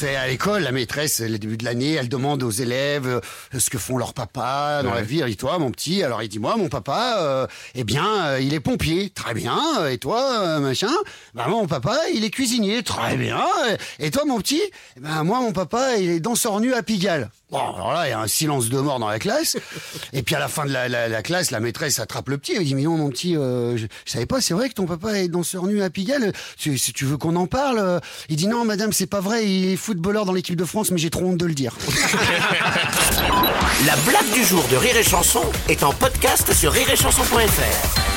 C'est à l'école, la maîtresse, le début de l'année, elle demande aux élèves euh, ce que font leurs papas dans la vie. Et toi, mon petit Alors il dit, moi, mon papa, euh, eh bien, euh, il est pompier. Très bien. Et toi, machin Bah mon papa, il est cuisinier. Très bien. Et toi, mon petit? Eh ben moi, mon papa, il est danseur nu à Pigalle. Bon, alors là, il y a un silence de mort dans la classe. Et puis à la fin de la, la- la classe, la maîtresse attrape le petit. Elle dit, mais non, mon petit, euh, je, je savais pas, c'est vrai que ton papa est danseur nu à Pigalle. Tu- Si tu veux qu'on en parle euh, Il dit, non, madame, c'est pas vrai. Il est footballeur dans l'équipe de France, mais j'ai trop honte de le dire. La blague du jour de Rire et Chanson est en podcast sur rireetchanson.fr.